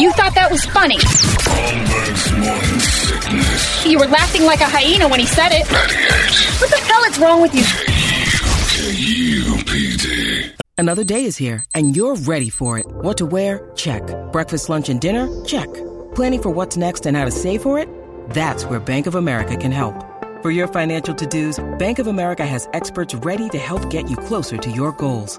You thought that was funny. You were laughing like a hyena when he said it. What the hell is wrong with you? Another day is here, and you're ready for it. What to wear? Check. Breakfast, lunch, and dinner? Check. Planning for what's next and how to save for it? That's where Bank of America can help. For your financial to-dos, Bank of America has experts ready to help get you closer to your goals.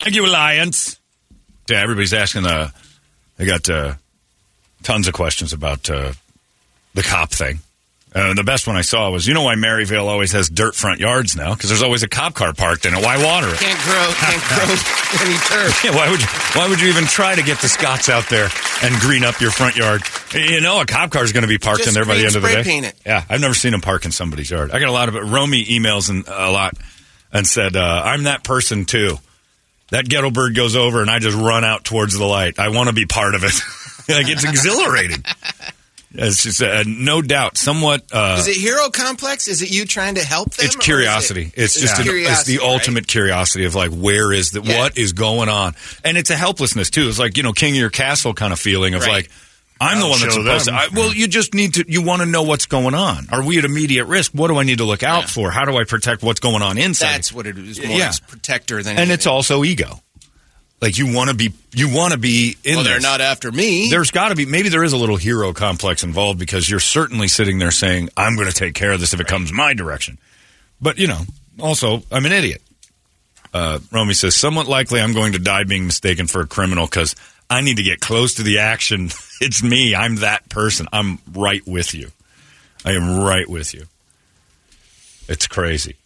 Thank you, Alliance. Yeah, everybody's asking. Uh, they got uh, tons of questions about uh, the cop thing. Uh, the best one I saw was, you know why Maryvale always has dirt front yards now? Because there's always a cop car parked in it. Why water it? Can't grow, can't grow any turf. Yeah, why would you? Why would you even try to get the Scots out there and green up your front yard? You know, a cop car is going to be parked Just in there by the end of the day. paint it. Yeah, I've never seen them park in somebody's yard. I got a lot of it. Romy emails and a lot and said, uh, "I'm that person too. That ghetto bird goes over and I just run out towards the light. I want to be part of it. like it's exhilarating. It's just uh, no doubt, somewhat. Uh, Is it hero complex? Is it you trying to help them? it's curiosity. it- it's just an, it's the right? ultimate curiosity of like where is the Yeah. what is going on, and it's a helplessness too. It's like you know king of your castle kind of feeling of Right. like. I'm the one that's supposed them. to. I, well, you just need to. You want to know what's going on. Are we at immediate risk? What do I need to look out Yeah. for? How do I protect what's going on inside? That's what it is. More Yeah. protector than and it's also ego. Like you want to be. You want to be in. Well, they're not after me. There's got to be maybe there is a little hero complex involved because you're certainly sitting there saying, "I'm going to take care of this if it comes my direction." But you know, also I'm an idiot. Uh, Romy says, "Somewhat likely I'm going to die being mistaken for a criminal because I need to get close to the action. it's me. I'm that person. I'm right with you. I am right with you. It's crazy."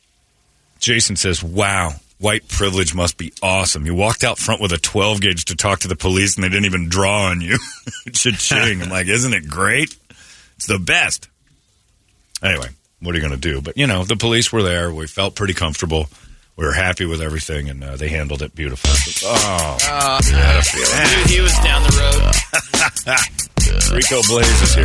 Jason says, "Wow." White privilege must be awesome. You walked out front with a 12 gauge to talk to the police and they didn't even draw on you. Cha-ching. I'm like, isn't it great? It's the best. Anyway, what are you going to do? But, you know, the police were there. We felt pretty comfortable. We were happy with everything, and uh, they handled it beautifully. Oh, had a feeling. Dude, he was down the road. Rico Blaze is here.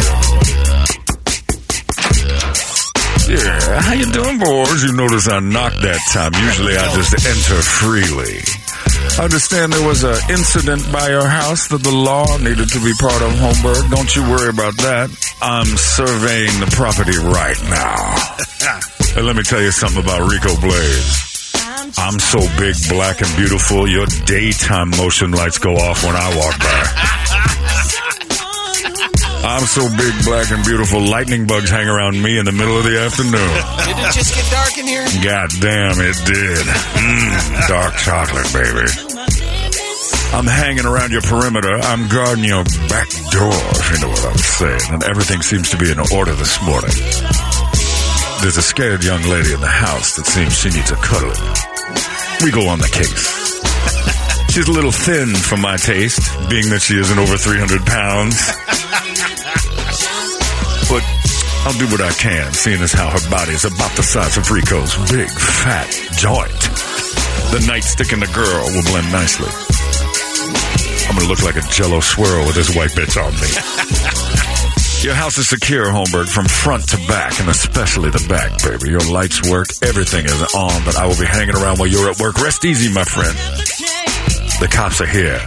Yeah, how you doing, boys? You notice I knocked that time. Usually I just enter freely. I understand there was an incident by your house that the law needed to be part of, Holmberg. Don't you worry about that. I'm surveying the property right now. and let me tell you something about Rico Blaze. I'm so big, black, and beautiful, your daytime motion lights go off when I walk by. I'm so big, black, and beautiful, lightning bugs hang around me in the middle of the afternoon. Did it just get dark in here? God damn, it did. Mm, dark chocolate, baby. I'm hanging around your perimeter. I'm guarding your back door, if you know what I'm saying. And everything seems to be in order this morning. There's a scared young lady in the house that seems she needs a cuddling. We go on the case. She's a little thin for my taste, being that she isn't over 300 pounds. But I'll do what I can, seeing as how her body is about the size of Rico's big, fat joint. The nightstick and the girl will blend nicely. I'm gonna look like a jello swirl with this white bitch on me. Your house is secure, Holmberg, from front to back, and especially the back, baby. Your lights work, everything is on, but I will be hanging around while you're at work. Rest easy, my friend. The cops are here,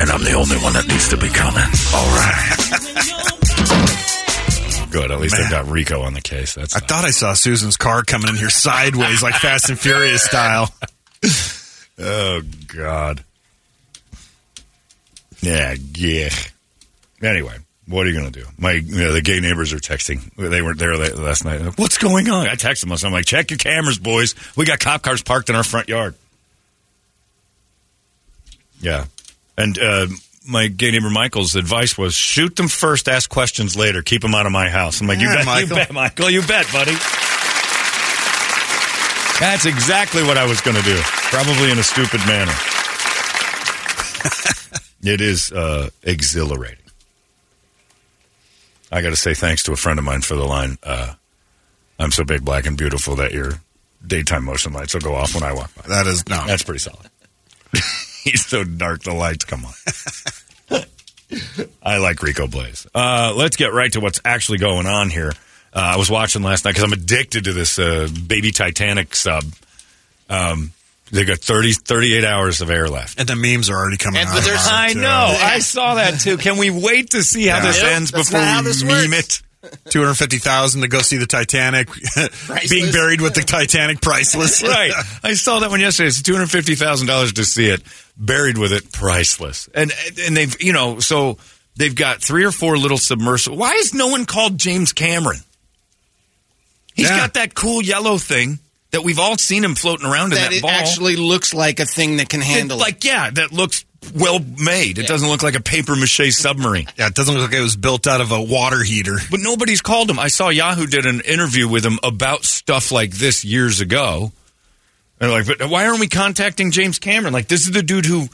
and I'm the only one that needs to be coming. All right. Good. At least I got Rico on the case. That's I thought I saw Susan's car coming in here sideways, like Fast and Furious style. Oh God. Yeah, yeah. Anyway, what are you going to do? My you know, the gay neighbors are texting. They weren't there last night. Like, What's going on? I texted them. I'm like, check your cameras, boys. We got cop cars parked in our front yard. Yeah, and uh, my gay neighbor Michael's advice was shoot them first, ask questions later, keep them out of my house. I'm like, you bet, Michael. you bet, Michael, you bet, buddy. That's exactly what I was going to do, probably in a stupid manner. it is uh, exhilarating. I got to say thanks to a friend of mine for the line. Uh, I'm so big, black, and beautiful that your daytime motion lights will go off when I walk by. That is no. That's pretty solid. He's so dark, the lights come on. I like Rico Blaze. Uh, let's get right to what's actually going on here. Uh, I was watching last night because I'm addicted to this uh, baby Titanic sub. Um, they got 30, 38 hours of air left. and the memes are already coming And- out. there's- I too. know. I saw that too. Can we wait to see how Yeah. this Nope, ends that's before not how we this meme works. it? Two hundred fifty thousand to go see the Titanic, being buried with the Titanic, priceless. right. I saw that one yesterday. It's two hundred fifty thousand dollars to see it, buried with it, priceless. And and they've you know so they've got three or four little submersible. Why is no one called James Cameron? He's Yeah. got that cool yellow thing that we've all seen him floating around in that that it ball. actually looks like a thing that can handle it. like yeah, that looks well made. It doesn't look like a paper mache submarine. Yeah, it doesn't look like it was built out of a water heater. But nobody's called him. I saw Yahoo did an interview with him about stuff like this years ago. And like, but why aren't we contacting James Cameron? Like, this is the dude who,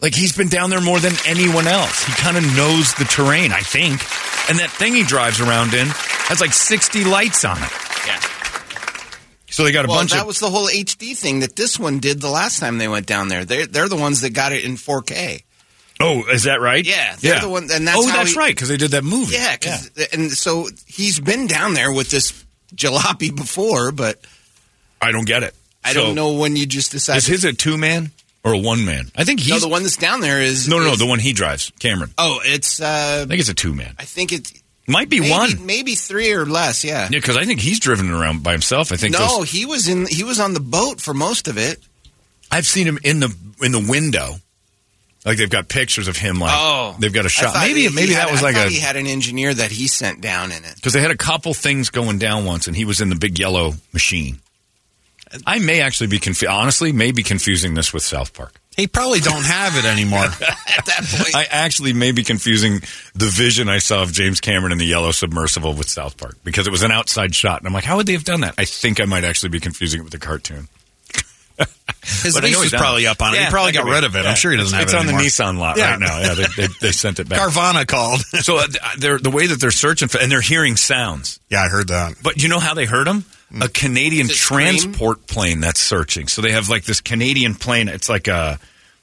like, he's been down there more than anyone else. He kind of knows the terrain, I think. And that thing he drives around in has like 60 lights on it. yeah. So they got a bunch. Well, bunch that of. was the whole HD thing that this one did the last time they went down there. They're they're the ones that got it in 4K. oh, is that right? Yeah, they're the one- and that's oh, that's he- right, because they did that movie. Yeah, and so he's been down there with this jalopy before, but I don't get it. I So, don't know when you just decide. Is his a two man or a one man? I think he's. no, the one that's down there is no, no, no, is- the one he drives, Cameron. Oh, it's uh, I think it's a two man. I think it's Might be maybe, one. maybe three or less. Yeah. Yeah, because I think he's driven around by himself. I think No, those, he was in. He was on the boat for most of it. I've seen him in the in the window. Like they've got pictures of him. Like Oh, they've got a shot. Maybe he maybe had- that was I like a He had an engineer that he sent down in it. because they had a couple things going down once, and he was in the big yellow machine. I may actually be confu- honestly may be confusing this with South Park. He probably don't have it anymore. At that point, I actually may be confusing the vision I saw of James Cameron in the yellow submersible with South Park because it was an outside shot, and I'm like, how would they have done that? I think I might actually be confusing it with the cartoon. His But I know he's is probably up on it. Yeah, he probably got rid of it. Yeah. I'm sure he doesn't have it's it on anymore. the Nissan lot Yeah. right now. Yeah, they, they, they sent it back. Carvana called. so uh, they're, the way that they're searching for, and they're hearing sounds. yeah, I heard that. But you know how they heard them? A Canadian Does it transport plane that's searching. So they have like this Canadian plane. It's like a.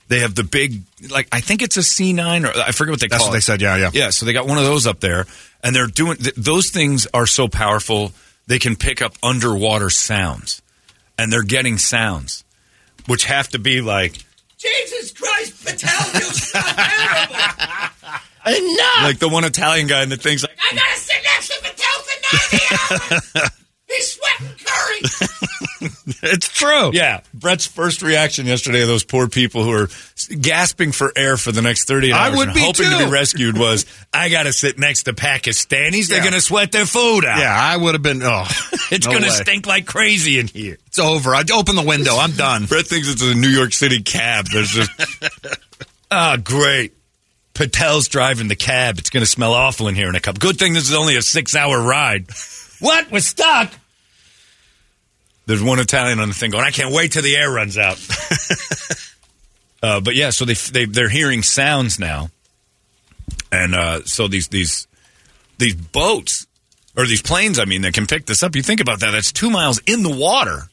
They have the big, like I think it's a C nine or I forget what they That's call what it. they said. Yeah, yeah. Yeah, so they got one of those up there, and they're doing th- those things are so powerful they can pick up underwater sounds, and they're getting sounds, which have to be like Jesus Christ, Patel, you so terrible. enough. like the one Italian guy in the thing's like, I gotta sit next to Patel for 90 hours. He's sweating curry. It's true. yeah. Brett's first reaction yesterday of those poor people who are gasping for air for the next thirty hours I hours would and be hoping to be rescued was, I got to sit next to Pakistanis. They're Yeah. going to sweat their food out. Yeah, I would have been. Oh, It's no going to stink like crazy in here. It's over. I'd open the window. I'm done. Brett thinks it's a New York City cab. There's just ah great. Patel's driving the cab. It's going to smell awful in here in a couple. Good thing this is only a six-hour ride. What? We're stuck. There's one Italian on the thing going. I can't wait till the air runs out. uh, but yeah, so they they they're hearing sounds now, and uh, so these these these boats or these planes, I mean, that can pick this up. You think about that. That's two miles in the water.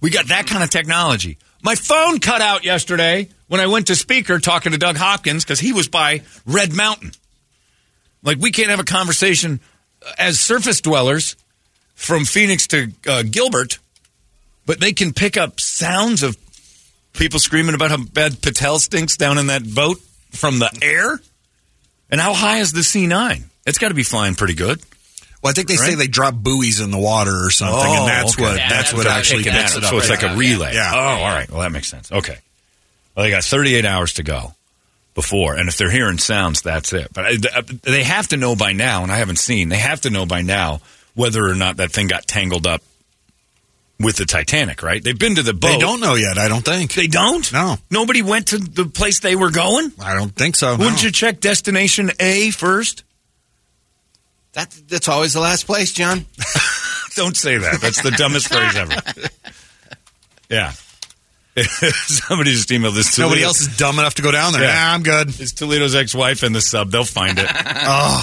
We got that kind of technology. My phone cut out yesterday when I went to speaker talking to Doug Hopkins because he was by Red Mountain. Like, we can't have a conversation as surface dwellers from Phoenix to uh, Gilbert, but they can pick up sounds of people screaming about how bad Patel stinks down in that boat from the air. And how high is the C9? It's got to be flying pretty good. Well, I think they say they drop buoys in the water or something, Oh, and that's okay. what Yeah, that's that's what actually picks it up. So it's right like a now. relay. Yeah. Oh, all right. Well, that makes sense. Okay. Well, they got 38 hours to go before, and if they're hearing sounds, that's it. But I, uh, they have to know by now, and I haven't seen. They have to know by now whether or not that thing got tangled up with the Titanic, right? They've been to the boat. They don't know yet. I don't think. They don't? No. Nobody went to the place they were going? I don't think so. Wouldn't you check destination A first? That, that's always the last place, John. Don't say that. That's the dumbest phrase ever. Yeah. Somebody just emailed this. To nobody else is dumb enough to go down there. Yeah. Nah, I'm good. It's Toledo's ex-wife in the sub. They'll find it.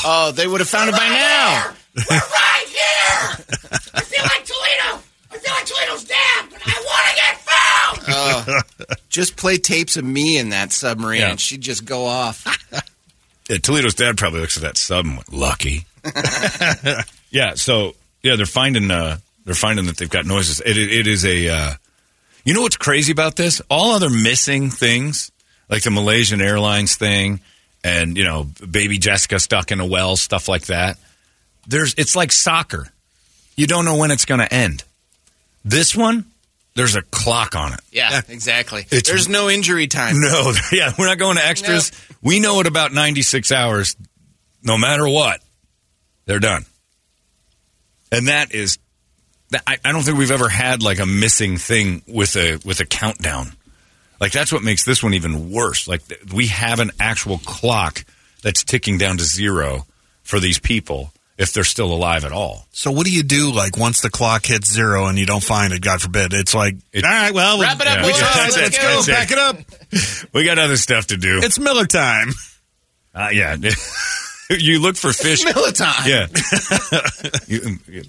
Oh, they would have found it by now. We're right here. I feel like Toledo. I feel like Toledo's dad, but I want to get found. Just play tapes of me in that submarine, Yeah. and she'd just go off. Yeah, Toledo's dad probably looks at that sub and went, "Lucky." yeah. So yeah, they're finding uh, they're finding that they've got noises. It, it, it is a. Uh, you know what's crazy about this? All other missing things, like the Malaysian Airlines thing, and you know, baby Jessica stuck in a well, stuff like that. There's, it's like soccer. You don't know when it's going to end. This one, there's a clock on it. Yeah, exactly. It's- There's no injury time. No, yeah, we're not going to extras. We know at about 96 hours, no matter what, they're done. And that is, that- I, I don't think we've ever had like a missing thing with a with a countdown. Like that's what makes this one even worse. Like we have an actual clock that's ticking down to zero for these people if they're still alive at all. So what do you do like once the clock hits zero and you don't find it? God forbid. It's like It- all right, well, Wrap it up, Yeah, boys. that's Let's it, go. that's it. Back it up. We got other stuff to do. It's Miller time. Uh, yeah, you look for fish. Miller time. Yeah. You- you-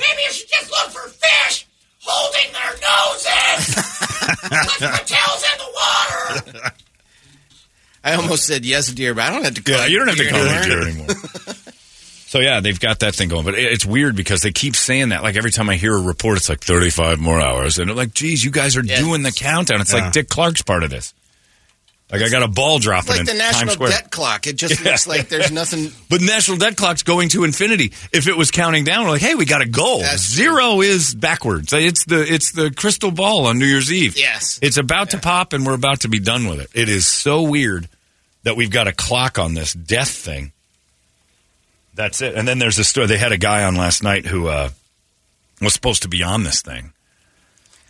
Maybe you should just look for fish holding their noses. Put the tails in the water. I almost said yes, dear, but I don't have to. Yeah, you don't have to deer call it anymore. deer anymore. so yeah, they've got that thing going, but it's weird because they keep saying that. Like every time I hear a report, it's like thirty-five more hours, and they're like, "Geez, you guys are Yeah. doing the countdown." It's Yeah. like Dick Clark's part of this. Like I got a ball dropping Like in the national debt clock. It just Yeah. looks like there's nothing. But national debt clock's going to infinity. If it was counting down, we're like, "Hey, we got a goal." That's Zero is backwards. It's the it's the crystal ball on New Year's Eve. Yes. It's about to pop, and we're about to be done with it. It is so weird that we've got a clock on this death thing. That's it. And then there's a story. They had a guy on last night who uh, was supposed to be on this thing,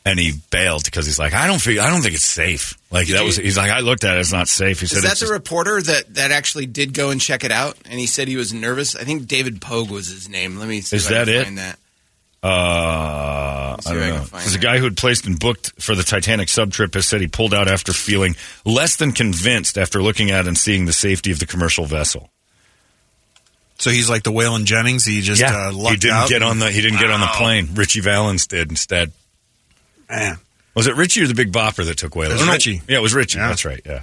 and he bailed because he's like, I don't feel, I don't think it's safe. Like that was. He's like, I looked at it. It's not safe. He said, Is that the just- reporter that, that actually did go and check it out? And he said he was nervous. I think David Pogue was his name. Let me see Is if I that can it? find that. Uh, I don't know. find There's a guy who had placed and booked for the Titanic sub trip has said he pulled out after feeling less than convinced after looking at and seeing the safety of the commercial vessel. So he's like the Waylon Jennings. He just uh, he didn't out. get on the he didn't get on the plane. Ritchie Valens did instead. Man. Was it Ritchie or the Big Bopper that took Whalers? It was. Ritchie. Yeah, it was Ritchie. Yeah. That's right. Yeah.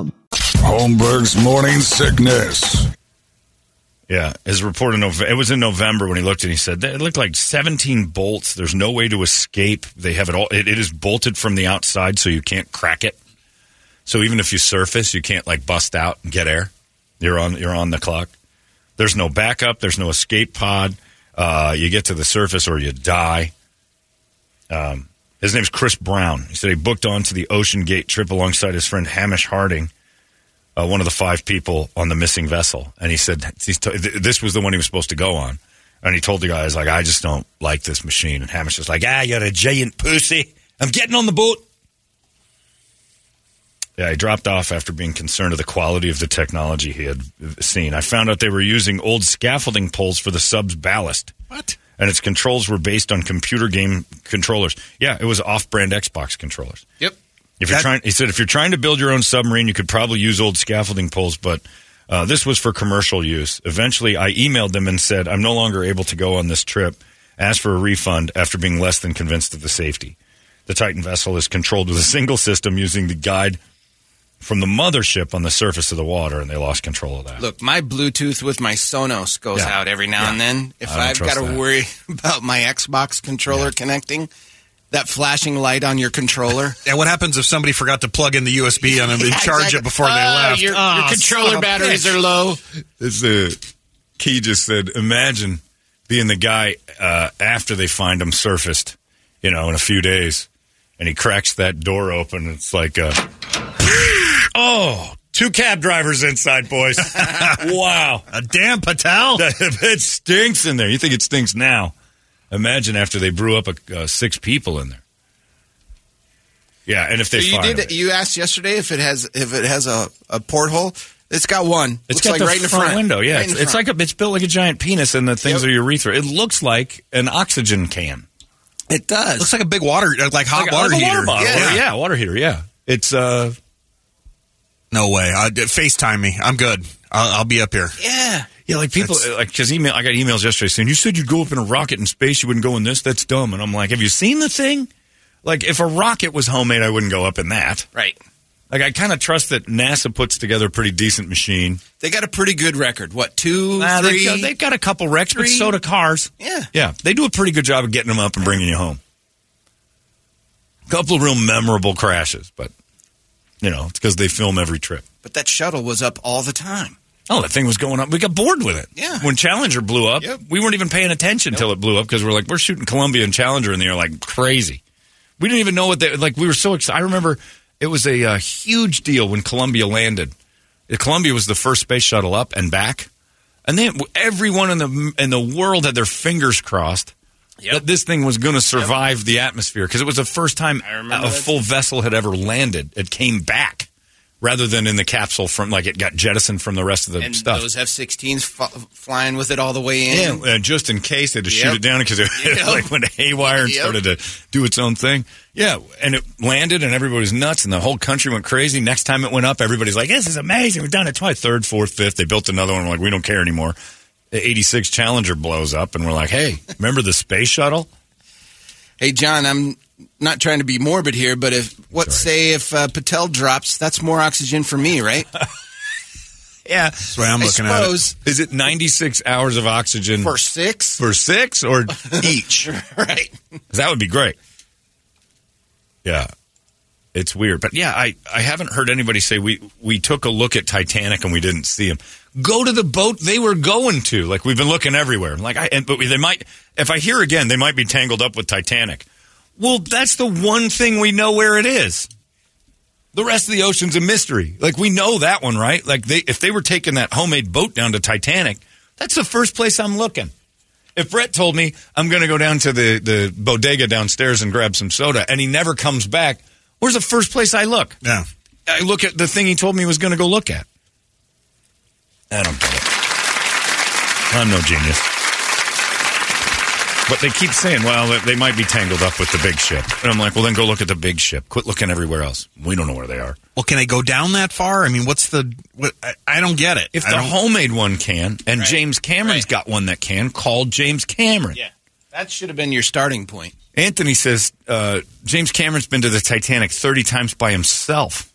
Holmberg's morning sickness. Yeah, his report in November. It was in November when he looked and he said it looked like 17 bolts. There's no way to escape. They have it all. It, it is bolted from the outside, so you can't crack it. So even if you surface, you can't like bust out and get air. You're on. You're on the clock. There's no backup. There's no escape pod. Uh, you get to the surface or you die. Um, his name's Chris Brown. He said he booked onto the OceanGate trip alongside his friend Hamish Harding uh, one of the five people on the missing vessel, and he said he's t- th- this was the one he was supposed to go on, and he told the guys like, "I just don't like this machine." And Hamish was like, "Ah, you're a giant pussy. I'm getting on the boat." Yeah, he dropped off after being concerned of the quality of the technology he had seen. I found out they were using old scaffolding poles for the sub's ballast. What? And its controls were based on computer game controllers. Yeah, it was off-brand Xbox controllers. Yep. If you're That- trying, he said, if you're trying to build your own submarine, you could probably use old scaffolding poles, but uh, this was for commercial use. Eventually, I emailed them and said, I'm no longer able to go on this trip. Asked for a refund after being less than convinced of the safety. The Titan vessel is controlled with a single system using the guide from the mothership on the surface of the water, and they lost control of that. Look, my Bluetooth with my Sonos goes Yeah. out every now Yeah. and then. If I don't I've got to worry about my Xbox controller connecting, that flashing light on your controller. And what happens if somebody forgot to plug in the USB on them and Yeah, charge exactly. it before they Oh, left? Your, Ah, your controller batteries bitch. are low. This uh, Key just said, imagine being the guy uh, after they find him surfaced, you know, in a few days, and he cracks that door open. It's like, uh, oh, two cab drivers inside, boys. wow. A damn Patel. it stinks in there. You think it stinks now? Imagine after they brew up a, uh, six people in there. Yeah, and if they So you did. him. You asked yesterday if it has if it has a, a porthole. It's got one. It's Looks got like the right in the front, front window. Yeah, Right it's, it's like a, it's built like a giant penis, and the things Yep. are urethra. It looks like an oxygen can. it does. Looks like a big water, like hot like, water like a heater. water bottle. Yeah. Yeah. water heater. Yeah, it's uh, No way. Uh, FaceTime me. I'm good. I'll, I'll be up here. yeah. yeah, like people That's- like because email. I got emails yesterday saying you said you'd go up in a rocket in space, you wouldn't go in this. That's dumb. And I'm like, have you seen the thing? Like, if a rocket was homemade, I wouldn't go up in that. Right. Like, I kind of trust that NASA puts together a pretty decent machine. They got a pretty good record. What two, Nah, three? they've, got, they've got a couple wrecks, but so do cars. Yeah. Yeah, they do a pretty good job of getting them up and bringing you home. A couple of real memorable crashes, but you know, it's because they film every trip. But that shuttle was up all the time. Oh, that thing was going up. We got bored with it. Yeah. When Challenger blew up, Yep. we weren't even paying attention until it blew up because we're like, we're shooting Columbia and Challenger in the air like crazy. We didn't even know what they like. We were so excited. I remember it was a, uh huge deal when Columbia landed. Columbia was the first space shuttle up and back, and then everyone in the in the world had their fingers crossed that this thing was going to survive the atmosphere because it was the first time a full vessel had ever landed. It came back rather than in the capsule from like it got jettisoned from the rest of the And stuff. those F-16s f- flying with it all the way Yeah, in. uh, just in case they had to Yep. shoot it down because it, Yep. like went haywire and Yep. started to do its own thing. Yeah, and it landed and everybody was nuts and the whole country went crazy. Next time it went up, everybody's like, "This is amazing! We've done it twice." Third, fourth, fifth. They built another one. We're like, "We don't care anymore." The '86 Challenger blows up, and we're like, "Hey, remember the space shuttle?" Hey, John, I'm not trying to be morbid here, but if what say if uh, Patel drops, that's more oxygen for me, right? Yeah, That's the way I'm I looking at it. suppose is it 96 hours of oxygen for six, for six or each? right. that would be great. Yeah. It's weird. But yeah, I, I haven't heard anybody say we, we took a look at Titanic and we didn't see him. Go to the boat they were going to. Like we've been looking everywhere. Like I and, but they might if I hear again they might be tangled up with Titanic. Well, that's the one thing we know where it is. The rest of the ocean's a mystery. Like we know that one, right? Like they if they were taking that homemade boat down to Titanic, that's the first place I'm looking. If Brett told me I'm going to go down to the, the bodega downstairs and grab some soda and he never comes back, where's the first place I look? Yeah. I look at the thing he told me he was going to go look at. I don't get it. I'm no genius. But they keep saying, well, they- they might be tangled up with the big ship. And I'm like, well, then go look at the big ship. Quit looking everywhere else. We don't know where they are. Well, can they go down that far? I mean, what's the? What, I, I don't get it. If I the don't- homemade one can, and Right. James Cameron's Right. got one that can, called James Cameron. Yeah, that should have been your starting point. Anthony says uh, James Cameron's been to the Titanic 30 times by himself.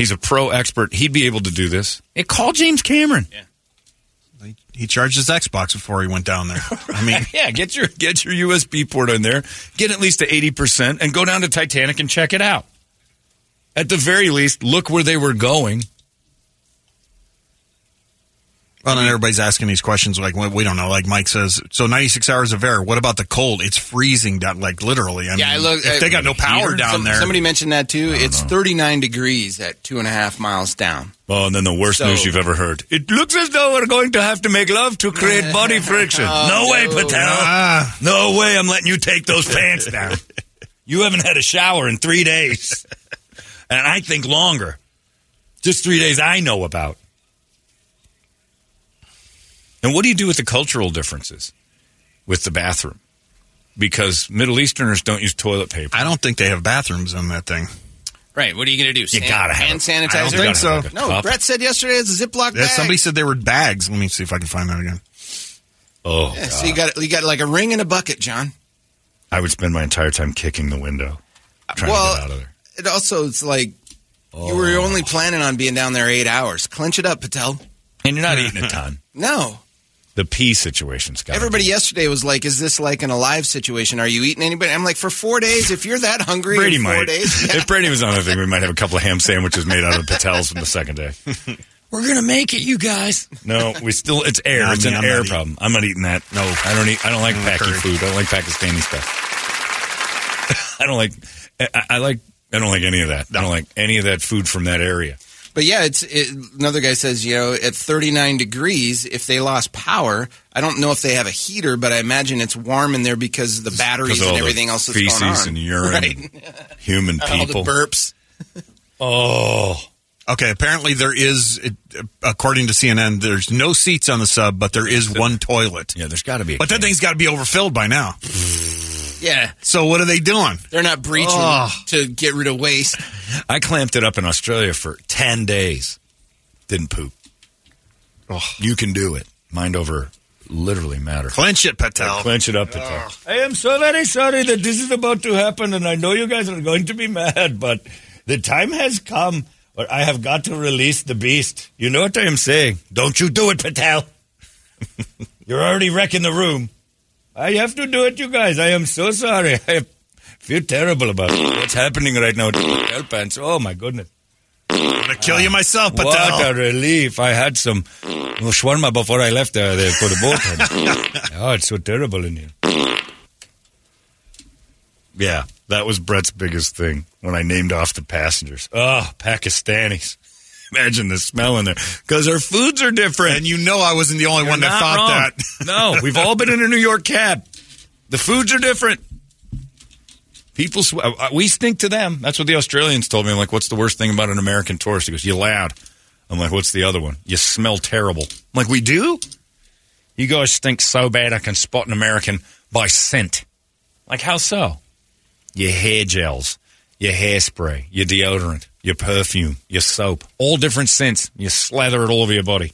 He's a pro expert. He'd be able to do this. Hey, call James Cameron. Yeah. he charged his Xbox before he went down there. I mean, Yeah, get your get your USB port in there, get at least to 80%, and go down to Titanic and check it out. At the very least, look where they were going. Well, and everybody's asking these questions like we we don't know. Like Mike says, so 96 hours of air. What about the cold? It's freezing down, like literally. I Yeah, mean, I look- If I- they got no power Heater? down Some- there, Somebody mentioned that too. It's 39 degrees at two and a half miles down. Oh, and then the worst So- news you've ever heard. It looks as though we're going to have to make love to create body friction. Oh, no way. Patel. Ah. No way I'm letting you take those pants down. You haven't had a shower in three days. And I think longer. Just three days I know about. And what do you do with the cultural differences with the bathroom? Because Middle Easterners don't use toilet paper. I don't think they have bathrooms on that thing. Right. What are you going to do? You gotta have hand sanitizer. I don't think so. Like No, cup. Brett said yesterday it's a Ziploc Yeah, bag. somebody said there were bags. Let me see if I can find that again. Oh, Yeah, God. so you got you got like a ring and a bucket, John. I would spend my entire time kicking the window, trying well, to get out of there. it also it's like You were oh. only planning on being down there eight hours. Clench it up, Patel. And you're not eating a ton. No. The pea situation's got Everybody yesterday was like, "Is this like an alive situation? Are you eating anybody?" I'm like, "For four days, if you're that hungry, Brady in four might. days, yeah. If Brady was on the thing, we might have a couple of ham sandwiches made out of the patels from the second day. We're gonna make it, you guys. No, we still. It's air. Nah, it's me, an I'm air not eating. problem. I'm not eating that. No, I don't eat. I don't like Mm, Paki curry. food. I don't like Pakistani stuff. I don't like. I, I like. I don't like any of that. I don't like any of that food from that area. But yeah, it's it, another guy says, you know, at 39 degrees, if they lost power, I don't know if they have a heater, but I imagine it's warm in there because the batteries and all the everything else that's feces going on. and urine, right? and human All the people. burps. Oh, Okay, apparently there is, according to CNN, there's no seats on the sub, but there is one toilet. yeah. There's got to be. A But that thing's got to be overfilled by now. Yeah, So what are they doing? they're not breaching Oh. to get rid of waste. I clamped it up in Australia for 10 days. Didn't poop. You can do it. Mind over literally matter. Clench it, Patel. Clench it up. Patel. I am so very sorry that this is about to happen, and I know you guys are going to be mad, but the time has come where I have got to release the beast. You know what I am saying? Don't you do it, Patel. You're already wrecking the room. I have to do it, you guys. I am so sorry. I feel terrible about it. what's happening right now. Patel pants. Oh my goodness. I'm going to kill you myself, Patel. What a relief. I had some shawarma before I left uh, there for the boat. oh, it's so terrible in here. Yeah, that was Brett's biggest thing when I named off the passengers. Oh, Pakistanis. Imagine the smell in there. Because our foods are different. And you know I wasn't the only You're one that thought wrong. that. no, we've all been in a New York cab. The foods are different. People, sw- uh, we stink to them. That's what the Australians told me. I'm like, what's the worst thing about an American tourist? He goes, you loud. I'm like, what's the other one? You smell terrible. I'm like, we do? You guys stink so bad I can spot an American by scent. Like, how so? Your hair gels, your hairspray, your deodorant, your perfume, your soap, all different scents. You slather it all over your body.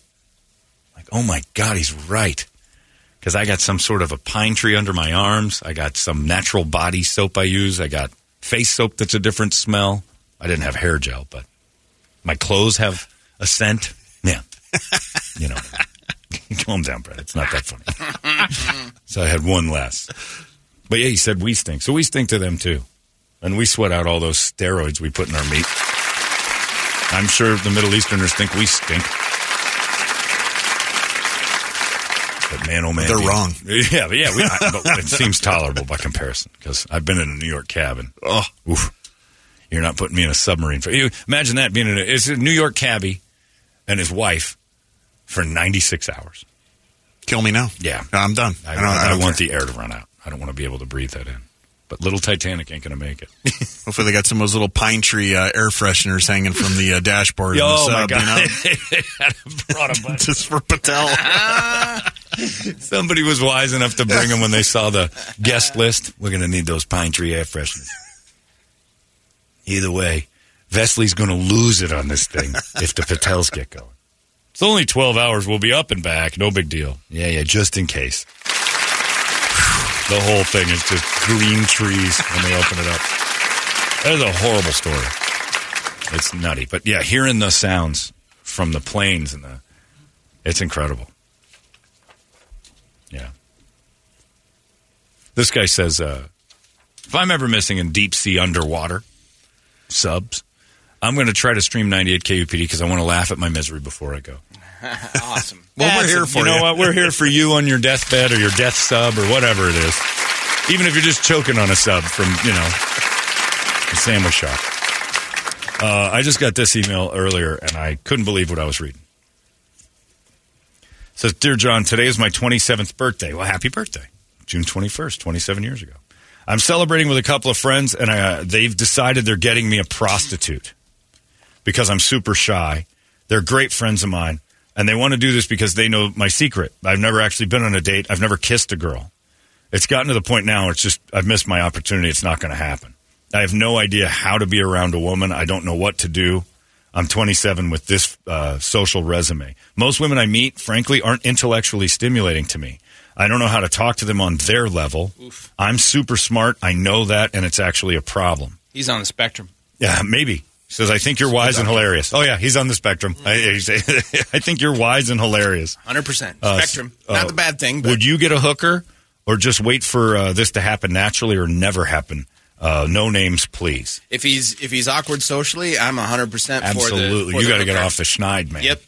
Like, oh my God, he's right. Because I got some sort of a pine tree under my arms. I got some natural body soap I use. I got face soap that's a different smell. I didn't have hair gel, but my clothes have a scent. Yeah. you know. Calm down, Brett. It's not that funny. so I had one less. But yeah, he said we stink. So we stink to them too. And we sweat out all those steroids we put in our meat. I'm sure the Middle Easterners think we stink. But man, oh man, They're wrong. Yeah, but yeah, we, I, but it seems tolerable by comparison because I've been in a New York cabin. Oh, oof. You're not putting me in a submarine. For you imagine that being in a, it's a New York cabbie and his wife for 96 hours. Kill me now. Yeah. No, I'm done. I, I, don't, I, I don't want the air to run out. I don't want to be able to breathe that in. But little Titanic ain't going to make it. Hopefully they got some of those little pine tree uh, air fresheners hanging from the uh, dashboard. oh my sub, you god! know? They brought a bunch. Just for Patel. Somebody was wise enough to bring them when they saw the guest list. We're going to need those pine tree air fresheners. Either way, Vesley's going to lose it on this thing if the Patels get going. It's only 12 hours. We'll be up and back. No big deal. Yeah, yeah, just in case. The whole thing is just green trees when they open it up. That is a horrible story. It's nutty. But yeah, hearing the sounds from the planes and the. It's incredible. Yeah. This guy says, uh, if I'm ever missing in deep sea underwater subs, I'm going to try to stream 98 KUPD because I want to laugh at my misery before I go. awesome. Well, we're here it. for you. you. know what? We're here for you on your deathbed or your death sub or whatever it is. Even if you're just choking on a sub from, you know, the sandwich shop. Uh, I just got this email earlier and I couldn't believe what I was reading. It says, Dear John, today is my 27th birthday. Well, happy birthday. June 21st, 27 years ago. I'm celebrating with a couple of friends and uh, they've decided they're getting me a prostitute because I'm super shy. They're great friends of mine, and they want to do this because they know my secret. I've never actually been on a date. I've never kissed a girl. It's gotten to the point now where it's just I've missed my opportunity. It's not going to happen. I have no idea how to be around a woman. I don't know what to do. I'm 27 with this uh, social resume. Most women I meet, frankly, aren't intellectually stimulating to me. I don't know how to talk to them on their level. I'm super smart. I know that, and it's actually a problem. He's on the spectrum. Yeah, maybe. He says, I think you're wise and hilarious. Oh, yeah, he's on the spectrum. I, I think you're wise and hilarious. 100%. Uh, Spectrum. uh, Not the bad thing, but Would you get a hooker or just wait for uh, this to happen naturally or never happen? Uh, no names, please. if he's if he's awkward socially, I'm 100% for the Absolutely. you got to get off the schneid, man. Yep.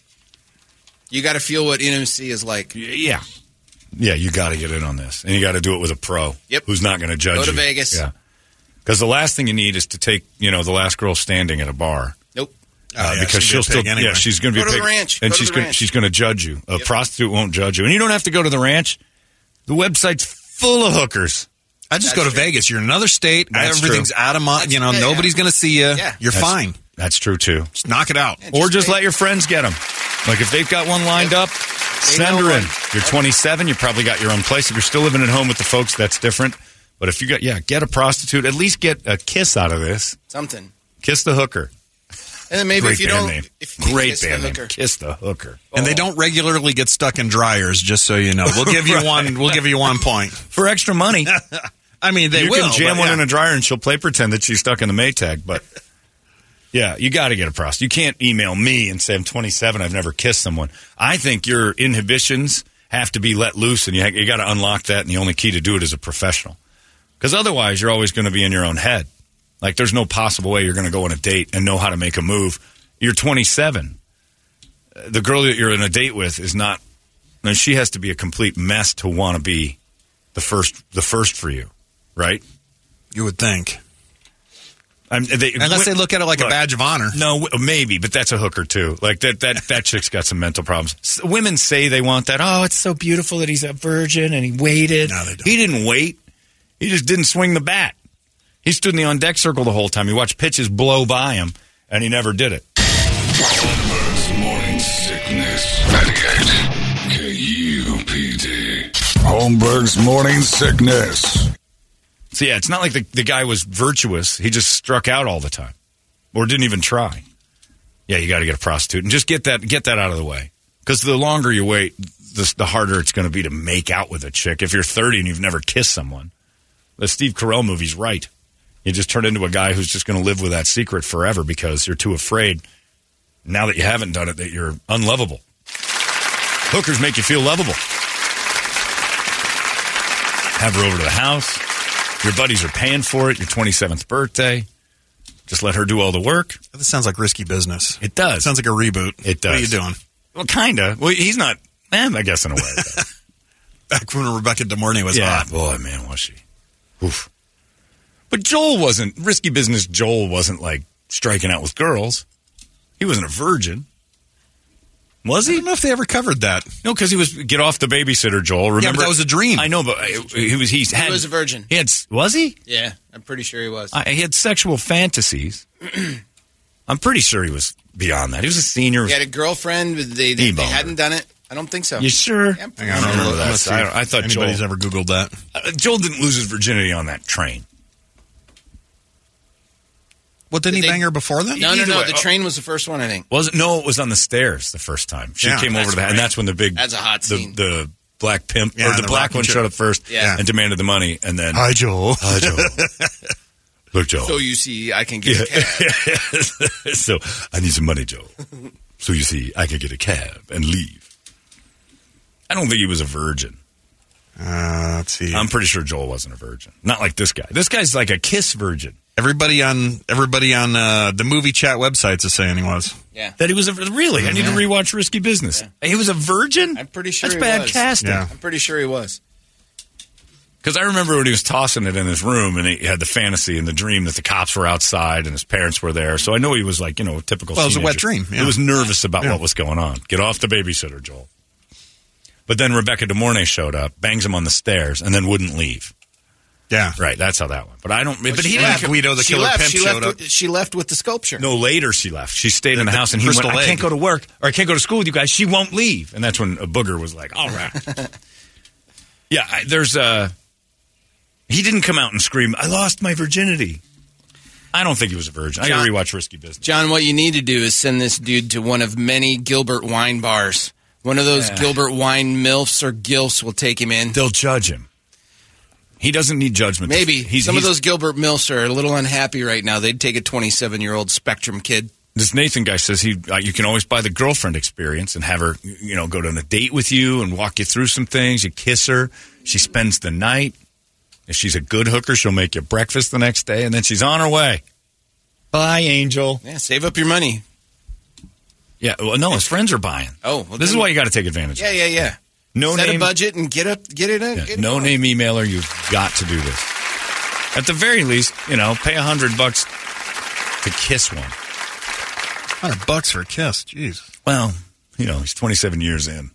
You got to feel what intimacy is like. Yeah. Yeah, you got to get in on this. And you got to do it with a pro Yep. who's not going to judge you. Go to you. Vegas. Yeah. Because the last thing you need is to take, you know, the last girl standing at a bar. Nope. Oh, Uh, yeah, because she'll she'll be still, anyway. yeah, she's going to be Go a to the pig. ranch. and Go she's gonna, she's going to judge you. A prostitute won't judge you, and you don't have to go to the ranch. The website's full of hookers. I just That's go to true. Vegas. You're in another state. That's everything's true. out of my. You know, yeah, nobody's yeah. going to see you. Yeah. You're That's- fine. That's true too. Just knock it out. or just wait. let your friends get them. Like if they've got one lined up, send know her in. one. You're 27. You probably got your own place. If you're still living at home with the folks, that's different. But if you got, yeah, get a prostitute. At least get a kiss out of this. Something. Kiss the hooker. And then maybe Great if you band don't name. if you Great kiss the name. hooker- Kiss the hooker. And they oh. don't regularly get stuck in dryers. Just so you know, we'll give you Right. one. We'll give you one point. For extra money. I mean, they you will. can jam but one yeah. in a dryer and she'll play pretend that she's stuck in the Maytag. But yeah, you got to get a prostitute. You can't email me and say I'm 27. I've never kissed someone. I think your inhibitions have to be let loose, and you you got to unlock that. And the only key to do it is a professional, because otherwise you're always going to be in your own head. Like there's no possible way you're going to go on a date and know how to make a move. You're 27. Uh, The girl that you're in a date with is not. And she has to be a complete mess to want to be the first the first for you, right? You would think, I'm, they, unless they look at it like a badge of honor. No, maybe, but that's a hooker too. Like that that that chick's got some mental problems. S- women say they want that. Oh, it's so beautiful that he's a virgin and he waited. No, they don't. He didn't wait. He just didn't swing the bat. He stood in the on deck circle the whole time. He watched pitches blow by him, and he never did it. Holmberg's Morning Sickness. 98 KUPD. Holmberg's Morning Sickness. So yeah, it's not like the, the guy was virtuous. He just struck out all the time, or didn't even try. Yeah, you got to get a prostitute and just get that get that out of the way. Because the longer you wait, the, the harder it's going to be to make out with a chick. If you're 30 and you've never kissed someone, the Steve Carell movie's right. You just turn into a guy who's just going to live with that secret forever because you're too afraid. Now that you haven't done it, that you're unlovable. Hookers make you feel lovable. Have her over to the house. Your buddies are paying for it. Your 27th birthday. Just let her do all the work. This sounds like risky business. It does. Sounds like a reboot. It does. What are you doing? Well, kind of. Well, he's not. Eh, I guess in a way. Back when Rebecca De Mornay was yeah, hot. boy, man, was she? Oof. But Joel wasn't risky business. Joel wasn't like striking out with girls. He wasn't a virgin, was he? I he? don't know if they ever covered that. No, because he was get off the babysitter. Joel, remember but that was a dream. I know, but he was. He, had, was a virgin. He had. Was he? Yeah, I'm pretty sure he was. I, he had sexual fantasies. I'm pretty sure he was beyond that. He was a senior. He had a girlfriend. They, they, He they hadn't done it. I don't think so. you sure? Yeah, I'm Hang on, I don't remember that. let's see I, if I thought Joel, anybody's ever Googled that. uh, Joel didn't lose his virginity on that train. What didn't he They- bang her before then? No, no, Either no. way, The oh. train was the first one, I think. Was it? No, it was on the stairs the first time. She Yeah, came over that's to the, and right. that's when the big That's a hot the, scene. the black pimp Yeah, or the, the black rocking one chair. showed up first Yeah. and demanded the money, and then Hi, Joel. Hi, Joel. Look, Joel. So you see, I can get a cab. so I need some money, Joe. So you see, I could get a cab and leave. I don't think he was a virgin. Uh, let's see. I'm pretty sure Joel wasn't a virgin. Not like this guy. This guy's like a kiss virgin. everybody on everybody on uh, the movie chat websites is saying he was. Yeah. That he was a really. I need to rewatch Risky Business. He was a virgin. I'm pretty sure that's he bad was. casting. Yeah. I'm pretty sure he was. Because I remember when he was tossing it in his room, and he had the fantasy and the dream that the cops were outside and his parents were there. So I know he was like, you know, a typical. Well, it was a wet teenager. dream, yeah. He was nervous about Yeah. what was going on. Get off the babysitter, Joel. But then Rebecca De Mornay showed up, bangs him on the stairs, and then wouldn't leave. Yeah. Right, that's how that went. But I don't. But he didn't. left. Guido the she killer left. pimp she showed left up. With, she left with the sculpture. No, later she left. She stayed in the, The- house, and he went. crystal I can't go to work, or I can't go to school with you guys. She won't leave, and that's when a booger was like, "All right." yeah, I, there's a. He didn't come out and scream, "I lost my virginity." I don't think he was a virgin. I got to rewatch Risky Business. John, what you need to do is send this dude to one of many Gilbert wine bars. One of those Yeah. Gilbert wine milfs or gilfs will take him in. They'll judge him. He doesn't need judgment. Maybe he's, some of those Gilbert milfs are a little unhappy right now. They'd take a 27 year old Spectrum kid. This Nathan guy says he uh, you can always buy the girlfriend experience and have her you know go on a date with you and walk you through some things. You kiss her, she spends the night. If she's a good hooker, she'll make you breakfast the next day, and then she's on her way. Bye, Angel. Yeah, save up your money. Yeah, well, no, his friends are buying. Oh, well, this is why you got to take advantage. Yeah, of it. yeah, yeah. No Set name, a budget and get up, get it. in. yeah, get no going. name emailer. You've got to do this. At the very least, you know, pay a hundred bucks to kiss one. Hundred bucks for a kiss. Jeez. Well, you know, he's 27 years in.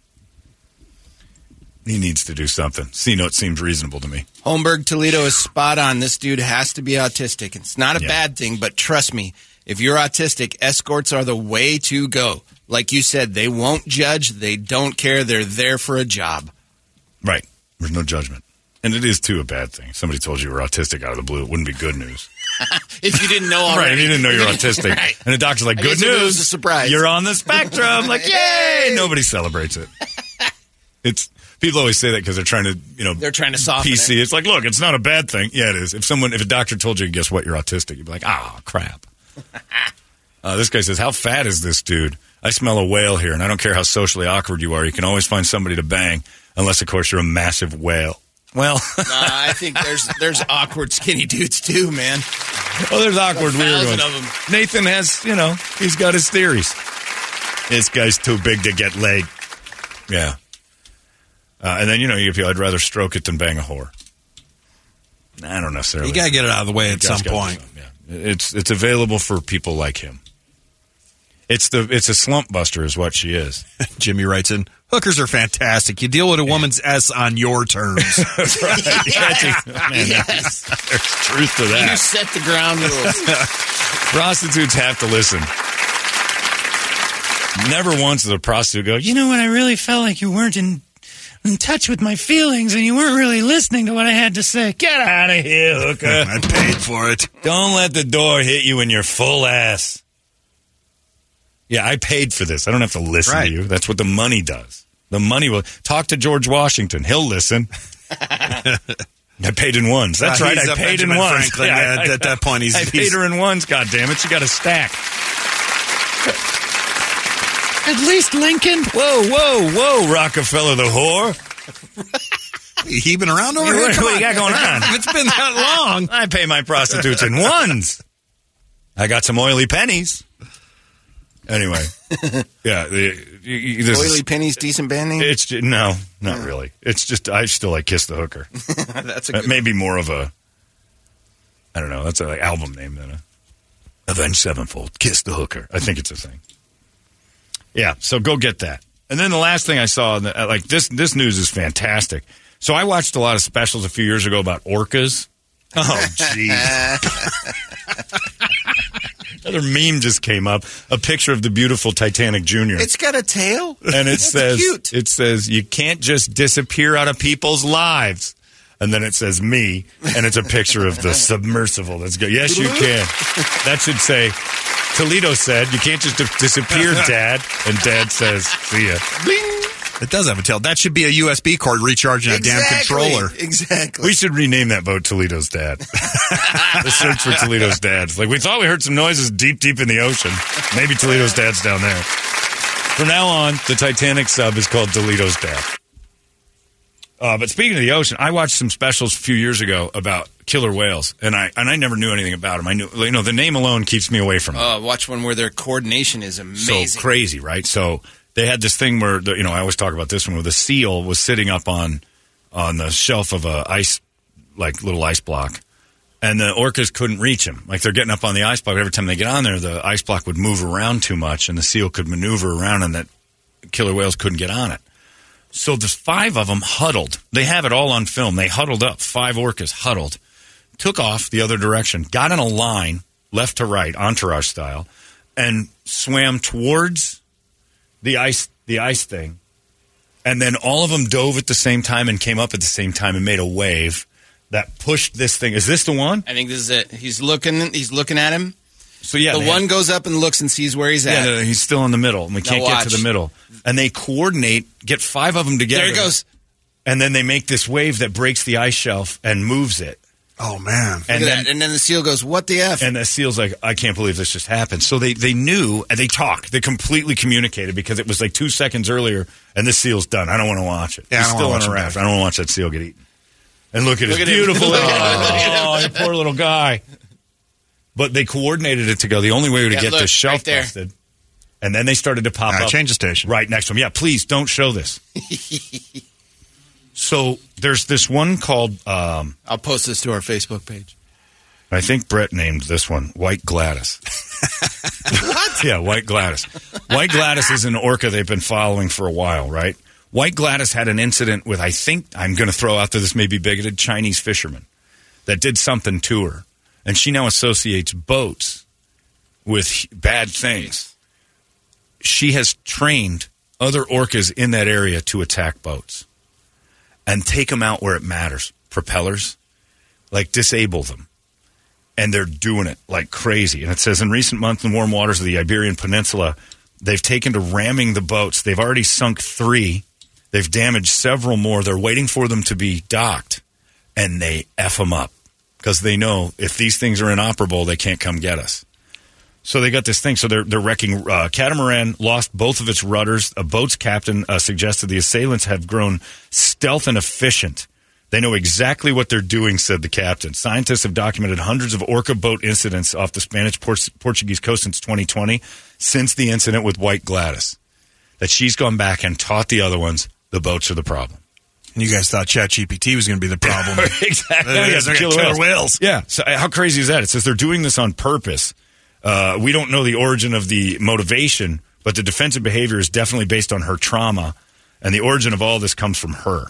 He needs to do something. C note seems reasonable to me. Holmberg Toledo is spot on. This dude has to be autistic. It's not a Yeah. bad thing, but trust me, if you're autistic, escorts are the way to go. Like you said, they won't judge. They don't care. They're there for a job. Right. There's no judgment. And it is, too, a bad thing. Somebody told you you were autistic out of the blue. It wouldn't be good news. If you didn't know already. Right. If you didn't know you're autistic. Right. And the doctor's like, good guess it was news. a surprise. You're on the spectrum. like, yay. Nobody celebrates it. It's People always say that because they're trying to, you know, They're trying to soften PC. it. It's like, look, it's not a bad thing. Yeah, it is. If someone, if a doctor told you, guess what, you're autistic, you'd be like, ah, crap. uh, this guy says, how fat is this dude? I smell a whale here, and I don't care how socially awkward you are. You can always find somebody to bang, unless, of course, you're a massive whale. Well, I think there's there's awkward skinny dudes too, man. well, there's awkward, weird ones. of 'em. Nathan has, you know, he's got his theories. This guy's too big to get laid. Yeah. Uh, and then, you know, if you feel I'd rather stroke it than bang a whore. I don't necessarily. You got to get it out of the way at some point. something, Yeah. It's it's available for people like him. It's the it's a slump buster, is what she is. Jimmy writes in, hookers are fantastic. You deal with a woman's S on your terms. That's right. Yes. Man, Yes. there's truth to that. You set the ground rules. Prostitutes have to listen. Never once does a prostitute go, you know what? I really felt like you weren't in, in touch with my feelings and you weren't really listening to what I had to say. Get out of here, hooker. I paid for it. Don't let the door hit you in your full ass. Yeah, I paid for this. I don't have to listen Right. to you. That's what the money does. The money will talk to George Washington. He'll listen. I paid in ones. That's Uh, right. I I a paid in ones. Franklin. Yeah, I- at that point, he's- I paid he's- her in ones. God damn it! She got a stack. At least Lincoln. Whoa, whoa, whoa! Rockefeller the whore. He been around over What- here? Come what you got going on? it's been that long. I pay my prostitutes in ones. I got some oily pennies. Anyway, yeah, the, you- you- this is- Oily Penny's decent band name. It's ju- no, not really. It's just I still like kiss the hooker. That's a That good may be more of a, I don't know. That's an like, album name than a Avenged Sevenfold. Kiss the hooker. I think it's a thing. Yeah, so go get that. And then the last thing I saw, uh, like this, this news is fantastic. So I watched a lot of specials a few years ago about orcas. Oh, jeez. Another meme just came up. A picture of the beautiful Titanic Junior. It's got a tail. and it That's says cute. it says you can't just disappear out of people's lives. And then it says me, and it's a picture of the submersible. That's good. Yes, you can. That should say Toledo said you can't just di- disappear, Dad. And Dad says, "See ya." It does have a tail. That should be a USB cord recharging a damn controller. Exactly. We should rename that boat Toledo's Dad. the search for Toledo's Dad. Like we thought we heard some noises deep, deep in the ocean. Maybe Toledo's Dad's down there. From now on, the Titanic sub is called Toledo's Dad. Uh, but speaking of the ocean, I watched some specials a few years ago about killer whales, and I and I never knew anything about them. I knew, you know, the name alone keeps me away from them Uh, watch one where their coordination is amazing. so crazy, right? So they had this thing where the, you know I always talk about this one where the seal was sitting up on on the shelf of a ice like little ice block, and the orcas couldn't reach him. Like they're getting up on the ice block. Every time they get on there, the ice block would move around too much, and the seal could maneuver around, and that killer whales couldn't get on it. So the five of them huddled. They have it all on film. They huddled up. Five orcas huddled, took off the other direction, got in a line, left to right, entourage style, and swam towards the ice the ice thing. And then all of them dove at the same time and came up at the same time and made a wave that pushed this thing. Is this the one? I think this is it. He's looking. He's looking at him. So yeah, the one goes up and looks and sees where he's at. Yeah, no, he's still in the middle, and we can't get to the middle. And they coordinate, get five of them together. There he goes. and then they make this wave that breaks the ice shelf and moves it. Oh man. And then. And then the seal goes, "What the f?" and the seal's like, I can't believe this just happened. So they, they knew, and they talked. They completely communicated because it was like two seconds earlier, and this seal's done. I don't want to watch it. Yeah, I He's don't still on a raft. I don't want to watch that seal get eaten. And look at Look his at him. beautiful. At oh, poor little guy. But they coordinated it to go. The only way to Yeah, get look, the shelf right there. busted. And then they started to pop All right, up. change the station. Right next to him. Yeah, please don't show this. so there's this one called. Um, I'll post this to our Facebook page. I think Brett named this one White Gladys. what? Yeah, White Gladys. White Gladys is an orca they've been following for a while, right? White Gladys had an incident with, I think, I'm going to throw out there this may be bigoted, Chinese fisherman that did something to her. And she now associates boats with bad things. She has trained other orcas in that area to attack boats and take them out where it matters. Propellers, like disable them and they're doing it like crazy. And it says in recent months in warm waters of the Iberian Peninsula, they've taken to ramming the boats. They've already sunk three. They've damaged several more. They're waiting for them to be docked, and they f them up because they know if these things are inoperable, they can't come get us. So they got this thing. So they're they're wrecking. Uh, Catamaran lost both of its rudders. A boat's captain uh, suggested the assailants have grown stealth and efficient. They know exactly what they're doing, said the captain. Scientists have documented hundreds of orca boat incidents off the Spanish Port- Portuguese coast since 2020, since the incident with White Gladys. That she's gone back and taught the other ones the boats are the problem. And you guys thought ChatGPT was going to be the problem. exactly. There it Yeah, is. the They got killer killer whales. Yeah. So uh, how crazy is that? It says they're doing this on purpose. Uh, we don't know the origin of the motivation, but the defensive behavior is definitely based on her trauma, and the origin of all this comes from her.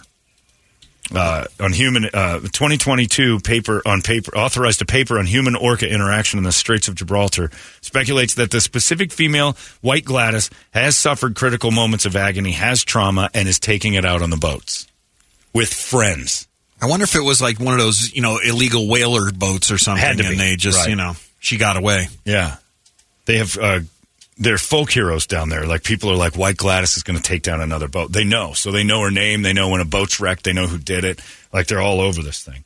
Uh, on human uh, 2022 paper on paper authorized a paper on human orca interaction in the Straits of Gibraltar speculates that the specific female white Gladys has suffered critical moments of agony, has trauma, and is taking it out on the boats with friends. I wonder if it was like one of those, you know, illegal whaler boats or something, Had to and be. they just, Right. you know, she got away. Yeah. They have uh they're folk heroes down there. Like people are like White Gladys is going to take down another boat. They know. So they know her name, they know when a boat's wrecked, they know who did it. Like they're all over this thing.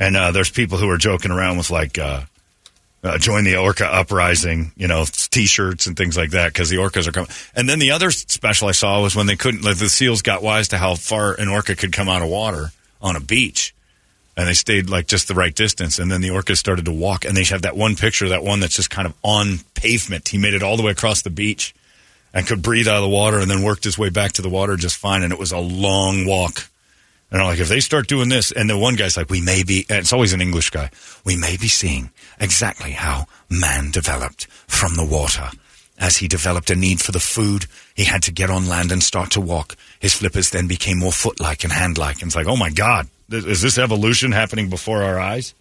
And uh there's people who are joking around with like uh uh, join the orca uprising, you know, t-shirts and things like that because the orcas are coming. And then the other special I saw was when they couldn't, like the seals got wise to how far an orca could come out of water on a beach, and they stayed like just the right distance. And then the orcas started to walk, and they have that one picture, that one that's just kind of on pavement. He made it all the way across the beach and could breathe out of the water, and then worked his way back to the water just fine. And it was a long walk. And I'm like, if they start doing this, and the one guy's like, we may be, it's always an English guy, we may be seeing exactly how man developed from the water. As he developed a need for the food, he had to get on land and start to walk. His flippers then became more foot like and hand like. And it's like, oh my God, is this evolution happening before our eyes?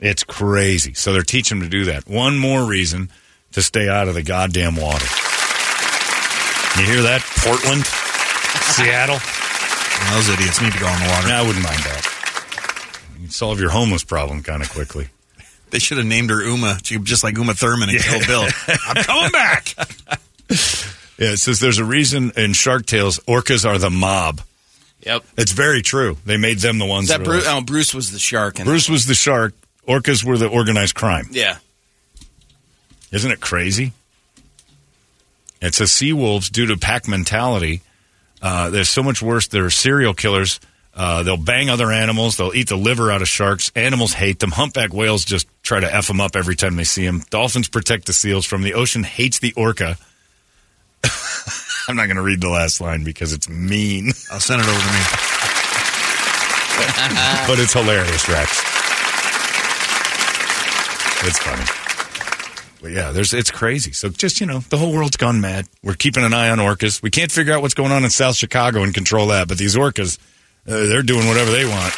It's crazy. So they're teaching to do that. One more reason to stay out of the goddamn water. You hear that? Portland, Seattle. Those idiots need to go in the water. No, I wouldn't mind that. You'd solve your homeless problem kind of quickly. They should have named her Uma, just like Uma Thurman and Kill Bill. I'm coming back. Yeah, it says there's a reason in Shark Tales orcas are the mob. Yep. It's very true. They made them the ones Is that that, Bruce? are Oh, Bruce was the shark. And Bruce was the shark. Orcas were the organized crime. Yeah. Isn't it crazy? It says sea wolves, due to pack mentality, uh, they're so much worse. They're serial killers. Uh, they'll bang other animals. They'll eat the liver out of sharks. Animals hate them. Humpback whales just try to f them up every time they see them. Dolphins protect the seals from the ocean. Hates the orca. I'm not going to read the last line because it's mean, I'll send it over to me. but it's hilarious, Rex. It's funny. But yeah, there's it's crazy. So just you know, the whole world's gone mad. We're keeping an eye on orcas. We can't figure out what's going on in South Chicago and control that, but these orcas, uh, they're doing whatever they want.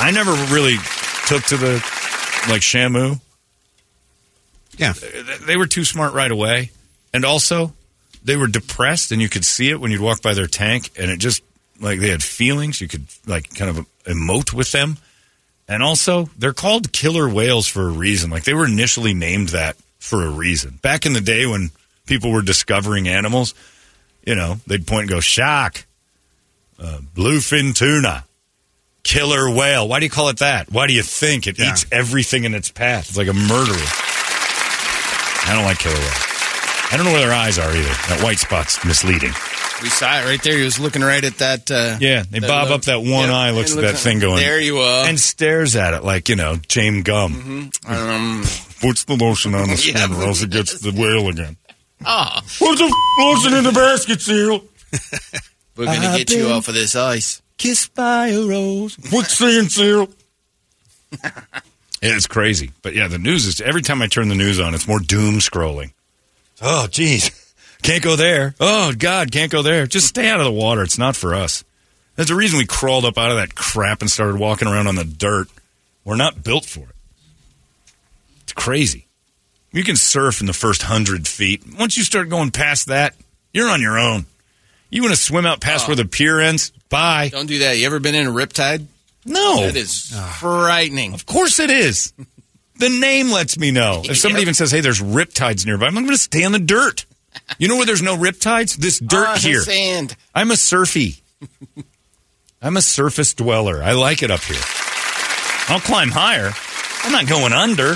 I never really took to the like Shamu. Yeah. They were too smart right away, and also they were depressed, and you could see it when you'd walk by their tank, and it just like they had feelings. You could like kind of emote with them. And also, they're called killer whales for a reason. Like they were initially named that for a reason. Back in the day when people were discovering animals, you know, they'd point and go, shark. uh, bluefin tuna, killer whale. Why do you call it that? Why do you think it Yeah. eats everything in its path? It's like a murderer. I don't like killer whale. I don't know where their eyes are either. That white spot's misleading. We saw it right there. He was looking right at that. Uh, Yeah, they that bob up that one Yep, eye, looks at that thing going. There you are. And stares at it like, you know, James Gumb. um, Puts the lotion on the skin Yeah. or else it gets the whale again. ah, Put the f- lotion in the basket, Seal. we're gonna I've get you off of this ice. Kissed by a rose. What's saying, Seal? yeah, it's crazy. But yeah, the news is every time I turn the news on, it's more doom scrolling. Oh, geez. Can't go there. Oh, God, can't go there. Just stay out of the water. It's not for us. That's the reason we crawled up out of that crap and started walking around on the dirt. We're not built for it. It's crazy. You can surf in the first hundred feet. Once you start going past that, you're on your own. You want to swim out past oh. where the pier ends? Bye. Don't do that. You ever been in a riptide? No. That is ah. frightening. Of course it is. The name lets me know. If somebody even says, hey, there's riptides nearby, I'm going to stay on the dirt. You know where there's no riptides? This dirt Ah, here. Sand. I'm a surfy. I'm a surface dweller. I like it up here. I'll climb higher. I'm not going under.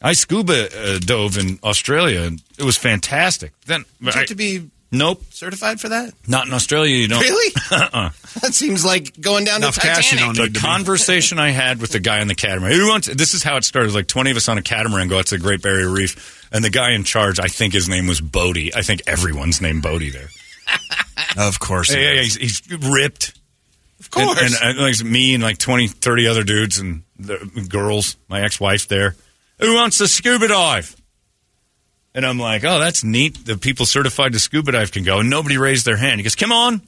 I scuba uh, dove in Australia and it was fantastic. Then you I- have to be nope, certified for that? not in Australia. You don't. Really? Uh-uh. That seems like going down Enough to cash you don't the to be. conversation I had with the guy on the catamaran. Who wants? This is how it started. It was like twenty of us on a catamaran go out to the Great Barrier Reef, and the guy in charge, I think his name was Bodie. I think everyone's named Bodie there. Of course. Yeah, it yeah, he's, he's ripped. Of course. And, and, uh, like me and like 20, 30 other dudes and the girls, my ex-wife there. Who wants to scuba dive? And I'm like, oh, that's neat. The people certified to scuba dive can go. And nobody raised their hand. He goes, come on.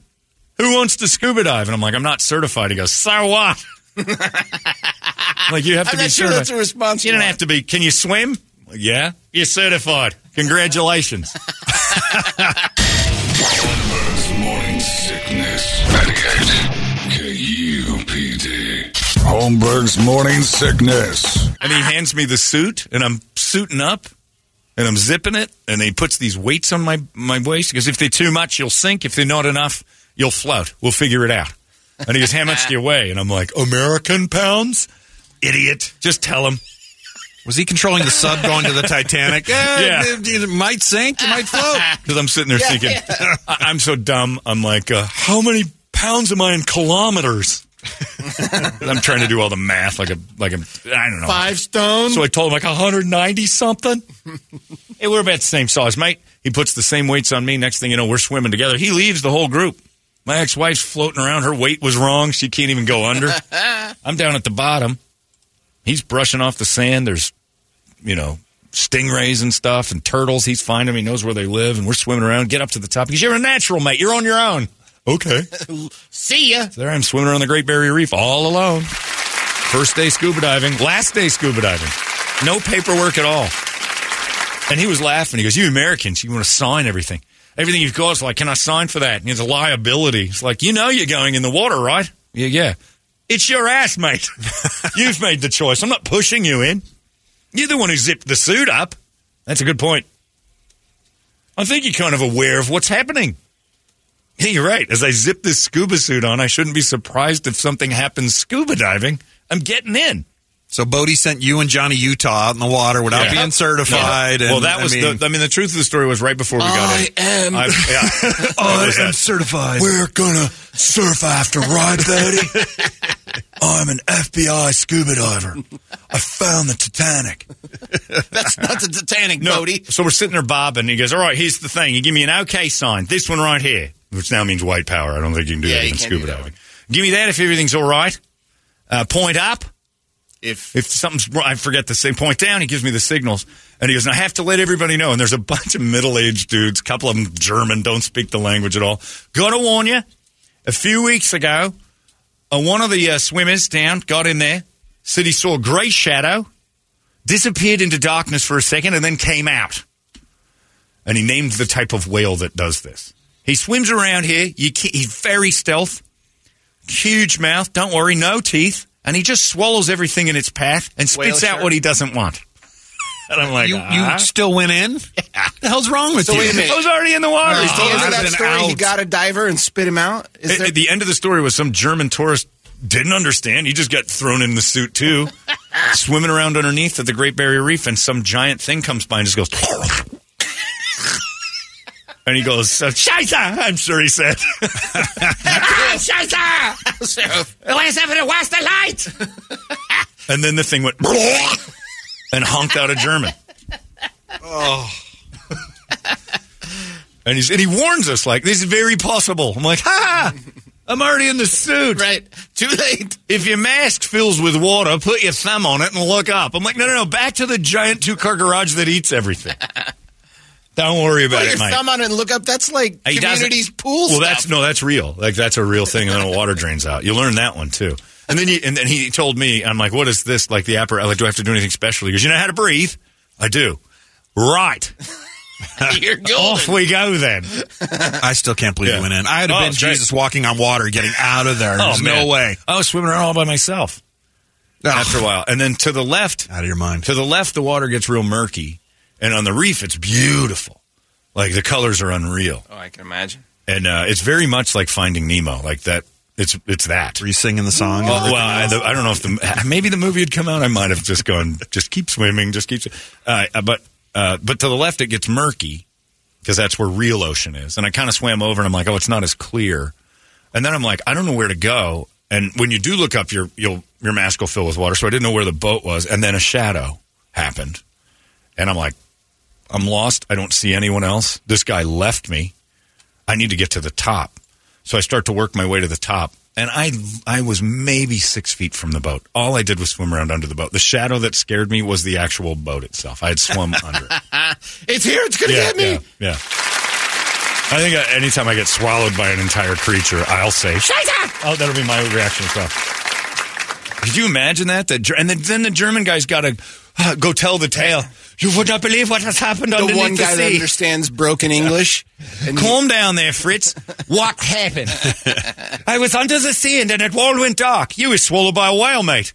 Who wants to scuba dive? And I'm like, I'm not certified. He goes, so what? like you have to I'm be not sure certified. that's a response. you you don't have to be. Can you swim? Like, yeah. You're certified. Congratulations. Holmberg's morning sickness. KUPD. Holmberg's morning sickness. and he hands me the suit, and I'm suiting up, and I'm zipping it, and he puts these weights on my my waist because if they're too much, you'll sink. If they're not enough, you'll float. We'll figure it out. And he goes, "How much do you weigh?" And I'm like, "American pounds." Idiot. Just tell him. Was he controlling the sub going to the Titanic? Yeah. It, it might sink. It might float. Because I'm sitting there thinking, I- I'm so dumb. I'm like, uh, how many pounds am I in kilometers? I'm trying to do all the math like a like a I don't know Five stone. So I told him like 190 something. hey, we're about the same size, mate. He puts the same weights on me. Next thing you know, we're swimming together. He leaves the whole group. My ex-wife's floating around. Her weight was wrong. She can't even go under. I'm down at the bottom. He's brushing off the sand. There's, you know, stingrays and stuff and turtles. He's finding them. He knows where they live. And we're swimming around. Get up to the top. Because you're a natural, mate. You're on your own. Okay. See ya. There I am swimming around the Great Barrier Reef all alone. First day scuba diving, last day scuba diving. No paperwork at all. And he was laughing. He goes, You Americans, you want to sign everything. Everything you've got is like, Can I sign for that? And it's a liability. It's like, You know you're going in the water, right? Yeah, yeah. It's your ass, mate. You've made the choice. I'm not pushing you in. You're the one who zipped the suit up. That's a good point. I think you're kind of aware of what's happening. Yeah, you're right. As I zip this scuba suit on, I shouldn't be surprised if something happens scuba diving. I'm getting in. So Bodie sent you and Johnny Utah out in the water without Yeah. being certified. And, well, that was I mean, the. I mean, the truth of the story was right before we got I in. am. I, yeah. What was that? certified. We're gonna surf after, right, Betty? I'm an FBI scuba diver. I found the Titanic. That's not the Titanic, No, Bodie. so we're sitting there bobbing. He goes, "All right, here's the thing. You give me an OK sign. This one right here, which now means white power. I don't think you can do Yeah, that in scuba diving. Give me that if everything's all right. Uh, point up. If If something's wrong, I forget the same point down. He gives me the signals, and he goes, "I have to let everybody know." And there's a bunch of middle-aged dudes, a couple of them German, don't speak the language at all. Got to warn you. A few weeks ago, uh, one of the uh, swimmers down got in there, said he saw a grey shadow, disappeared into darkness for a second, and then came out. And he named the type of whale that does this. He swims around here. You ca he's very stealth, huge mouth. Don't worry, no teeth, and he just swallows everything in its path and spits Whale out shark? what he doesn't want. And I'm like, you, "Ah." you still went in? the hell's wrong with So you? wait. I was already in the water. Oh, He the told end us of that been story, he got a diver and spit him out. Is At, there, at the end of the story was some German tourist didn't understand. He just got thrown in the suit too, swimming around underneath at the Great Barrier Reef, and some giant thing comes by and just goes. And he goes, uh, Scheiße! I'm sure he said. Scheiße! Let's have it was the light! and then the thing went and honked out a German. Oh. and, he's, and he warns us, like, this is very possible. I'm like, ha! I'm already in the suit. right. Too late. If your mask fills with water, put your thumb on it and look up. I'm like, no, no, no. Back to the giant two car garage that eats everything. Don't worry about Put it, your Mike. thumb on it and look up. That's like He doesn't- community's pool Well, stuff. that's no, that's real. Like that's a real thing, and then the water drains out. You learn that one too. And then you, and then he told me, I'm like, what is this? Like the apparatus? Like, do I have to do anything special? He goes, you know how to breathe? I do. Right. You're golden. Off we go then. I still can't believe Yeah. you went in. I had Oh, been it's great. Jesus walking on water, getting out of there. Oh, There's no way. I was swimming around all by myself oh. after a while, and then to the left, Out of your mind. To the left, the water gets real murky, and on the reef, it's beautiful. Like the colors are unreal, Oh, I can imagine. and uh, it's very much like Finding Nemo. Like that, it's it's that. Were you singing the song? Well, well I, the, I don't know if the maybe the movie had come out. I might have just gone, just keep swimming, just keep. Uh, but uh, but to the left, it gets murky because that's where real ocean is. And I kind of swam over, and I'm like, oh, it's not as clear. And then I'm like, I don't know where to go. And when you do look up, your you'll your mask will fill with water. So I didn't know where the boat was. And then a shadow happened, and I'm like, I'm lost. I don't see anyone else. This guy left me. I need to get to the top. So I start to work my way to the top. And I I was maybe six feet from the boat. All I did was swim around under the boat. The shadow that scared me was the actual boat itself. I had swum under it. It's here. It's gonna Yeah, get me. yeah, yeah. I think anytime I get swallowed by an entire creature, I'll say, Scheiße! Oh, that'll be my reaction as well. Could you imagine that? that and then, then the German guy's got to uh, go tell the tale. You would not believe what has happened The one guy that understands broken English. And Calm down there, Fritz. What happened? I was under the sea and then it all went dark. You were swallowed by a whale, mate.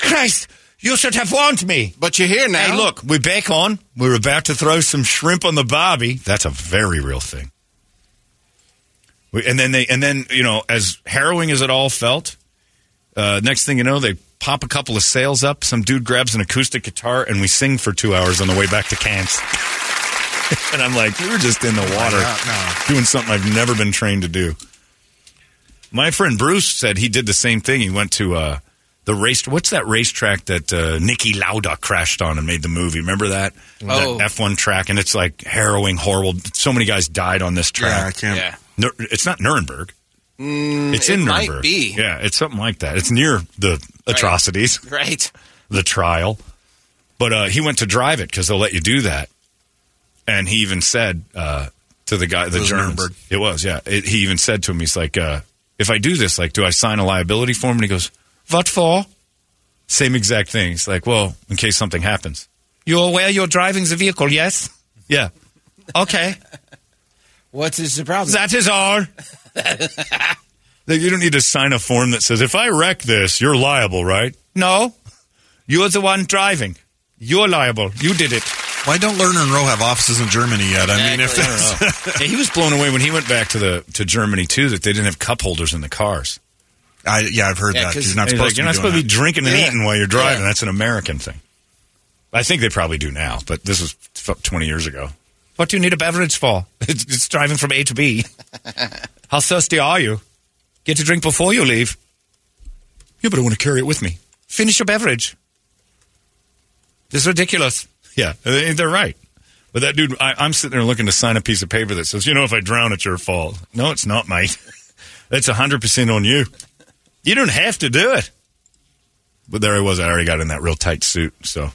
Christ, you should have warned me. but you're here now. Hey, look, we're back on. We're about to throw some shrimp on the barbie. That's a very real thing. We- And then they, and then you know, as harrowing as it all felt, uh, next thing you know, they pop a couple of sails up. Some dude grabs an acoustic guitar, and we sing for two hours on the way back to Cairns. and I'm like, we were just in the water no. doing something I've never been trained to do. My friend Bruce said he did the same thing. He went to uh, the race. What's that racetrack that uh, Niki Lauda crashed on and made the movie? Remember that? Oh. That F1 track, and it's like harrowing, horrible. So many guys died on this Yeah, I track. can't. Yeah. It's not Nuremberg. It's in it might Nuremberg. be. Yeah, it's something like that. It's near the atrocities, Right. the trial. But uh, he went to drive it because they'll let you do that. And he even said uh, to the guy, the was Germans, Nuremberg. it was, yeah. It, he even said to him, he's like, uh, if I do this, like, do I sign a liability form? And he goes, what for? Same exact thing. He's like, well, in case something happens. You're aware you're driving the vehicle, yes? Yeah. Okay. What's his problem? That is all. Like, you don't need to sign a form that says, if I wreck this, you're liable, right? No. You're the one driving. You're liable. You did it. Why don't Lerner and Rowe have offices in Germany yet? I mean, if Exactly. that's, Yeah, he was blown away when he went back to the to Germany too that they didn't have cup holders in the cars. I, yeah, I've heard Yeah, that. 'cause- You're not supposed like, to you're be not supposed to be drinking and Yeah. eating while you're driving. Yeah. That's an American thing. I think they probably do now, but this was 20 years ago. What do you need a beverage for? It's, it's driving from A to B. How thirsty are you? Get a drink before you leave. Yeah, but I want to carry it with me. Finish your beverage. This is ridiculous. Yeah, they- they're right. But that dude, I, I'm sitting there looking to sign a piece of paper that says, you know, if I drown, it's your fault. No, it's not, mate. That's 100% on you. You don't have to do it. But there I was. I already got in that real tight suit, so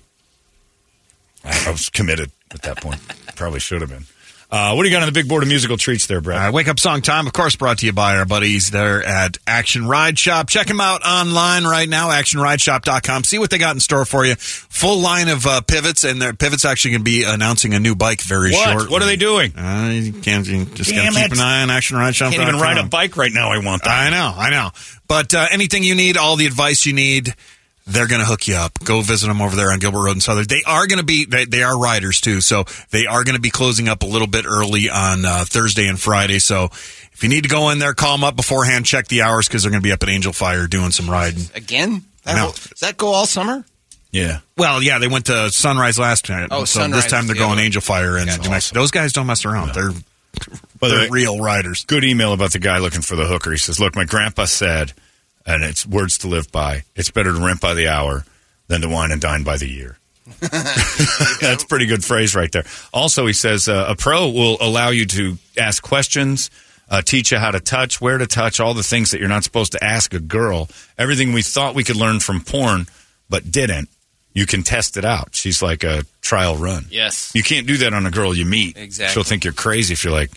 I, I was committed at that point. Probably should have been. Uh, what do you got on the big board of musical treats there, Brad? Uh, Wake Up Song Time, of course, brought to you by our buddies there at Action Ride Shop. Check them out online right now, actionrideshop.com. See what they got in store for you. Full line of uh, pivots, and their pivots actually going to be announcing a new bike very What? shortly. What are they doing? Uh, you can't, you just got to keep an eye on actionrideshop.com. Can't even ride a bike right now. I want that. I know, I know. But uh, anything you need, all the advice you need, they're going to hook you up. Go visit them over there on Gilbert Road and Southern. They are going to be, they, they are riders too. So they are going to be closing up a little bit early on uh, Thursday and Friday. So if you need to go in there, call them up beforehand, check the hours because they're going to be up at Angel Fire doing some riding. Again? That whole- does that go all summer? Yeah. Well, yeah, they went to Sunrise last night. Oh, so Sunrise this time they're is going other one. Angel Fire and Gotcha. New Mexico. Those guys don't mess around. They're, they're way, real riders. good email about the guy looking for the hooker. He says, "Look, my grandpa said, and it's words to live by. It's better to rent by the hour than to wine and dine by the year." That's a pretty good phrase right there. Also, he says uh, a pro will allow you to ask questions, uh, teach you how to touch, where to touch, all the things that you're not supposed to ask a girl. Everything we thought we could learn from porn, but didn't. You can test it out. She's like a trial run. Yes. You can't do that on a girl you meet. Exactly. She'll think you're crazy if you're like,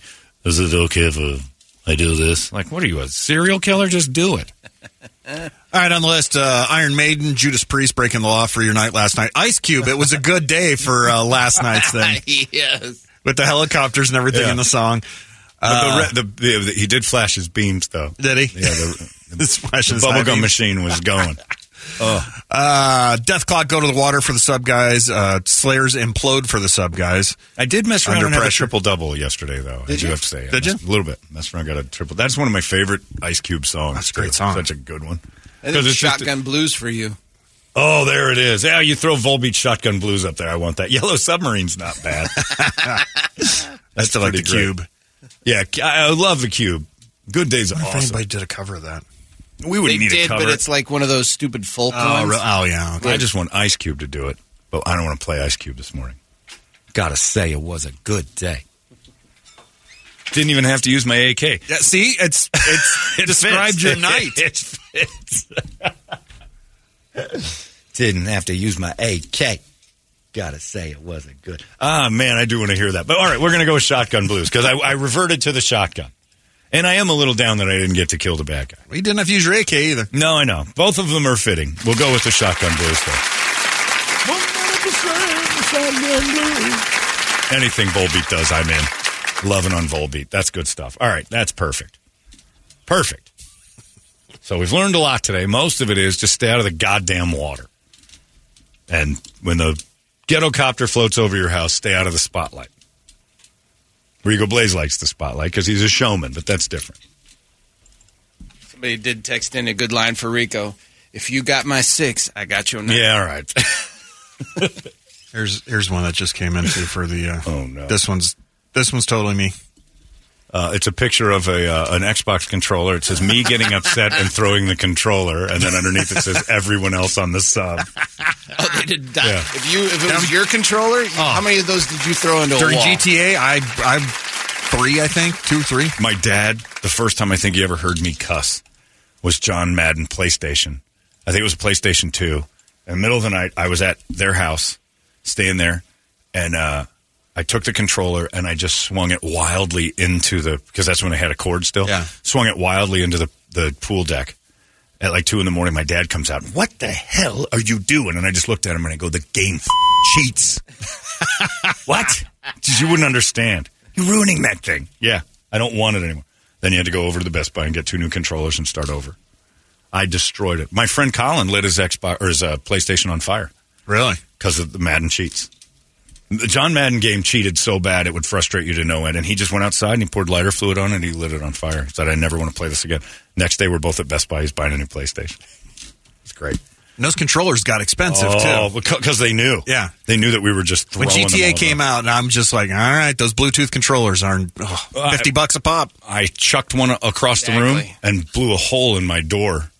is it okay if uh, I do this? Like, what are you, a serial killer? Just do it. All right, on the list, uh, Iron Maiden, Judas Priest breaking the law for your night last night. Ice Cube, it was a good day for uh, last night's thing yes. with the helicopters and everything Yeah. in the song. Uh, the, re- the, the, the- he did flash his beams, though. Did he? Yeah, the, This the flashing bubblegum machine was going. Uh, Dethklok go to the water for the sub guys. Uh, Slayers implode for the sub guys. I did mess around Under and have a pressure. triple double yesterday, though. I Did do you? have to say. I Did you? messed- A little bit. Messed around, got a triple. That's one of my favorite Ice Cube songs. That's a great too. song. Such a good one. I think 'Cause it's just- shotgun blues for you. Oh, there it is. Yeah, you throw Volbeat Shotgun Blues up there. I want that. Yellow Submarine's not bad. I still like the pretty great. cube. Yeah, I I love the Cube. Good Days are If awesome. anybody did a cover of that. We wouldn't need did, a cover. but it's like one of those stupid folk Oh, ones. oh yeah. Okay. I just want Ice Cube to do it, but I don't want to play Ice Cube this morning. Gotta say, it was a good day. Didn't even have to use my AK. Yeah, see, it's it's described fits. your night. It fits. Didn't have to use my AK. Gotta say, it wasn't good. Ah, man, I do want to hear that. But all right, we're going to go with Shotgun Blues because I, I reverted to the shotgun. And I am a little down that I didn't get to kill the bad guy. We didn't have to use your AK either. No, I know. Both of them are fitting. We'll go with the Shotgun Blues, though. Anything Volbeat does, I'm in. Loving on Volbeat. That's good stuff. All right, that's perfect. Perfect. So we've learned a lot today. Most of it is just stay out of the goddamn water. And when the ghetto copter floats over your house, stay out of the spotlight. Rico Blaze likes the spotlight because he's a showman, but that's different. Somebody did text in a good line for Rico. If you got my six, I got your nine. Yeah, all right. Here's here's one that just came in too for the. Uh, Oh, no. This one's this one's totally me. Uh, it's a picture of a uh, an Xbox controller. It says me getting upset and throwing the controller, and then underneath it says everyone else on the sub. Oh, they did die. Yeah. If you if it was your controller, how many of those did you throw into During a wall? GTA, I I three I think two three. My dad, the first time I think he ever heard me cuss was John Madden PlayStation. I think it was a PlayStation 2. In the middle of the night, I was at their house, staying there, and uh, I took the controller and I just swung it wildly into the, because that's when I had a cord still. Yeah. Swung it wildly into the, the pool deck. At like 2 in the morning, my dad comes out. What the hell are you doing? And I just looked at him and I go, the game f- cheats. what? You wouldn't understand. You're ruining that thing. Yeah, I don't want it anymore. Then you had to go over to the Best Buy and get two new controllers and start over. I destroyed it. My friend Colin lit his Xbox or his uh, PlayStation on fire Really? because of the Madden cheats. The John Madden game cheated so bad it would frustrate you to no end, and he just went outside and he poured lighter fluid on it and he lit it on fire. He said, "I never want to play this again." Next day, we're both at Best Buy. He's buying a new PlayStation. It's great. And those controllers got expensive Oh, too. because they knew. Yeah. they knew that we were just When throwing them GTA all came out, and I'm just like, all right, those Bluetooth controllers are oh, Uh, fifty bucks a pop. I chucked one across the room and blew a hole in my door.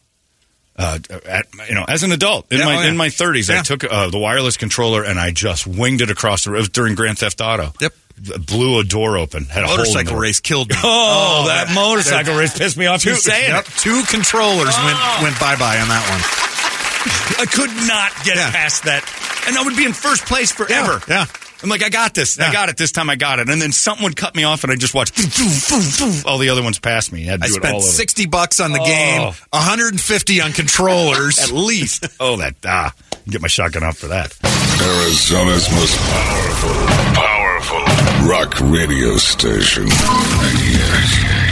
Uh, at, you know, as an adult in Yeah, my oh, yeah. in my thirties, I took uh, the wireless controller and I just winged it across the road during Grand Theft Auto. Yep. blew a door open. Had a Motorcycle race killed me. Oh, that, motorcycle race pissed me off. Two, saying yep, two controllers went went bye bye on that one. I could not get Yeah. past that, and I would be in first place forever. Yeah. I'm like, I got this. I got it. This time I got it. And then something would cut me off, and I just watched all the other ones pass me. I I do all spent sixty bucks on the Oh. game, 150 on controllers. at least. oh, that ah, get my shotgun off for that. Arizona's most powerful, powerful rock radio station. 98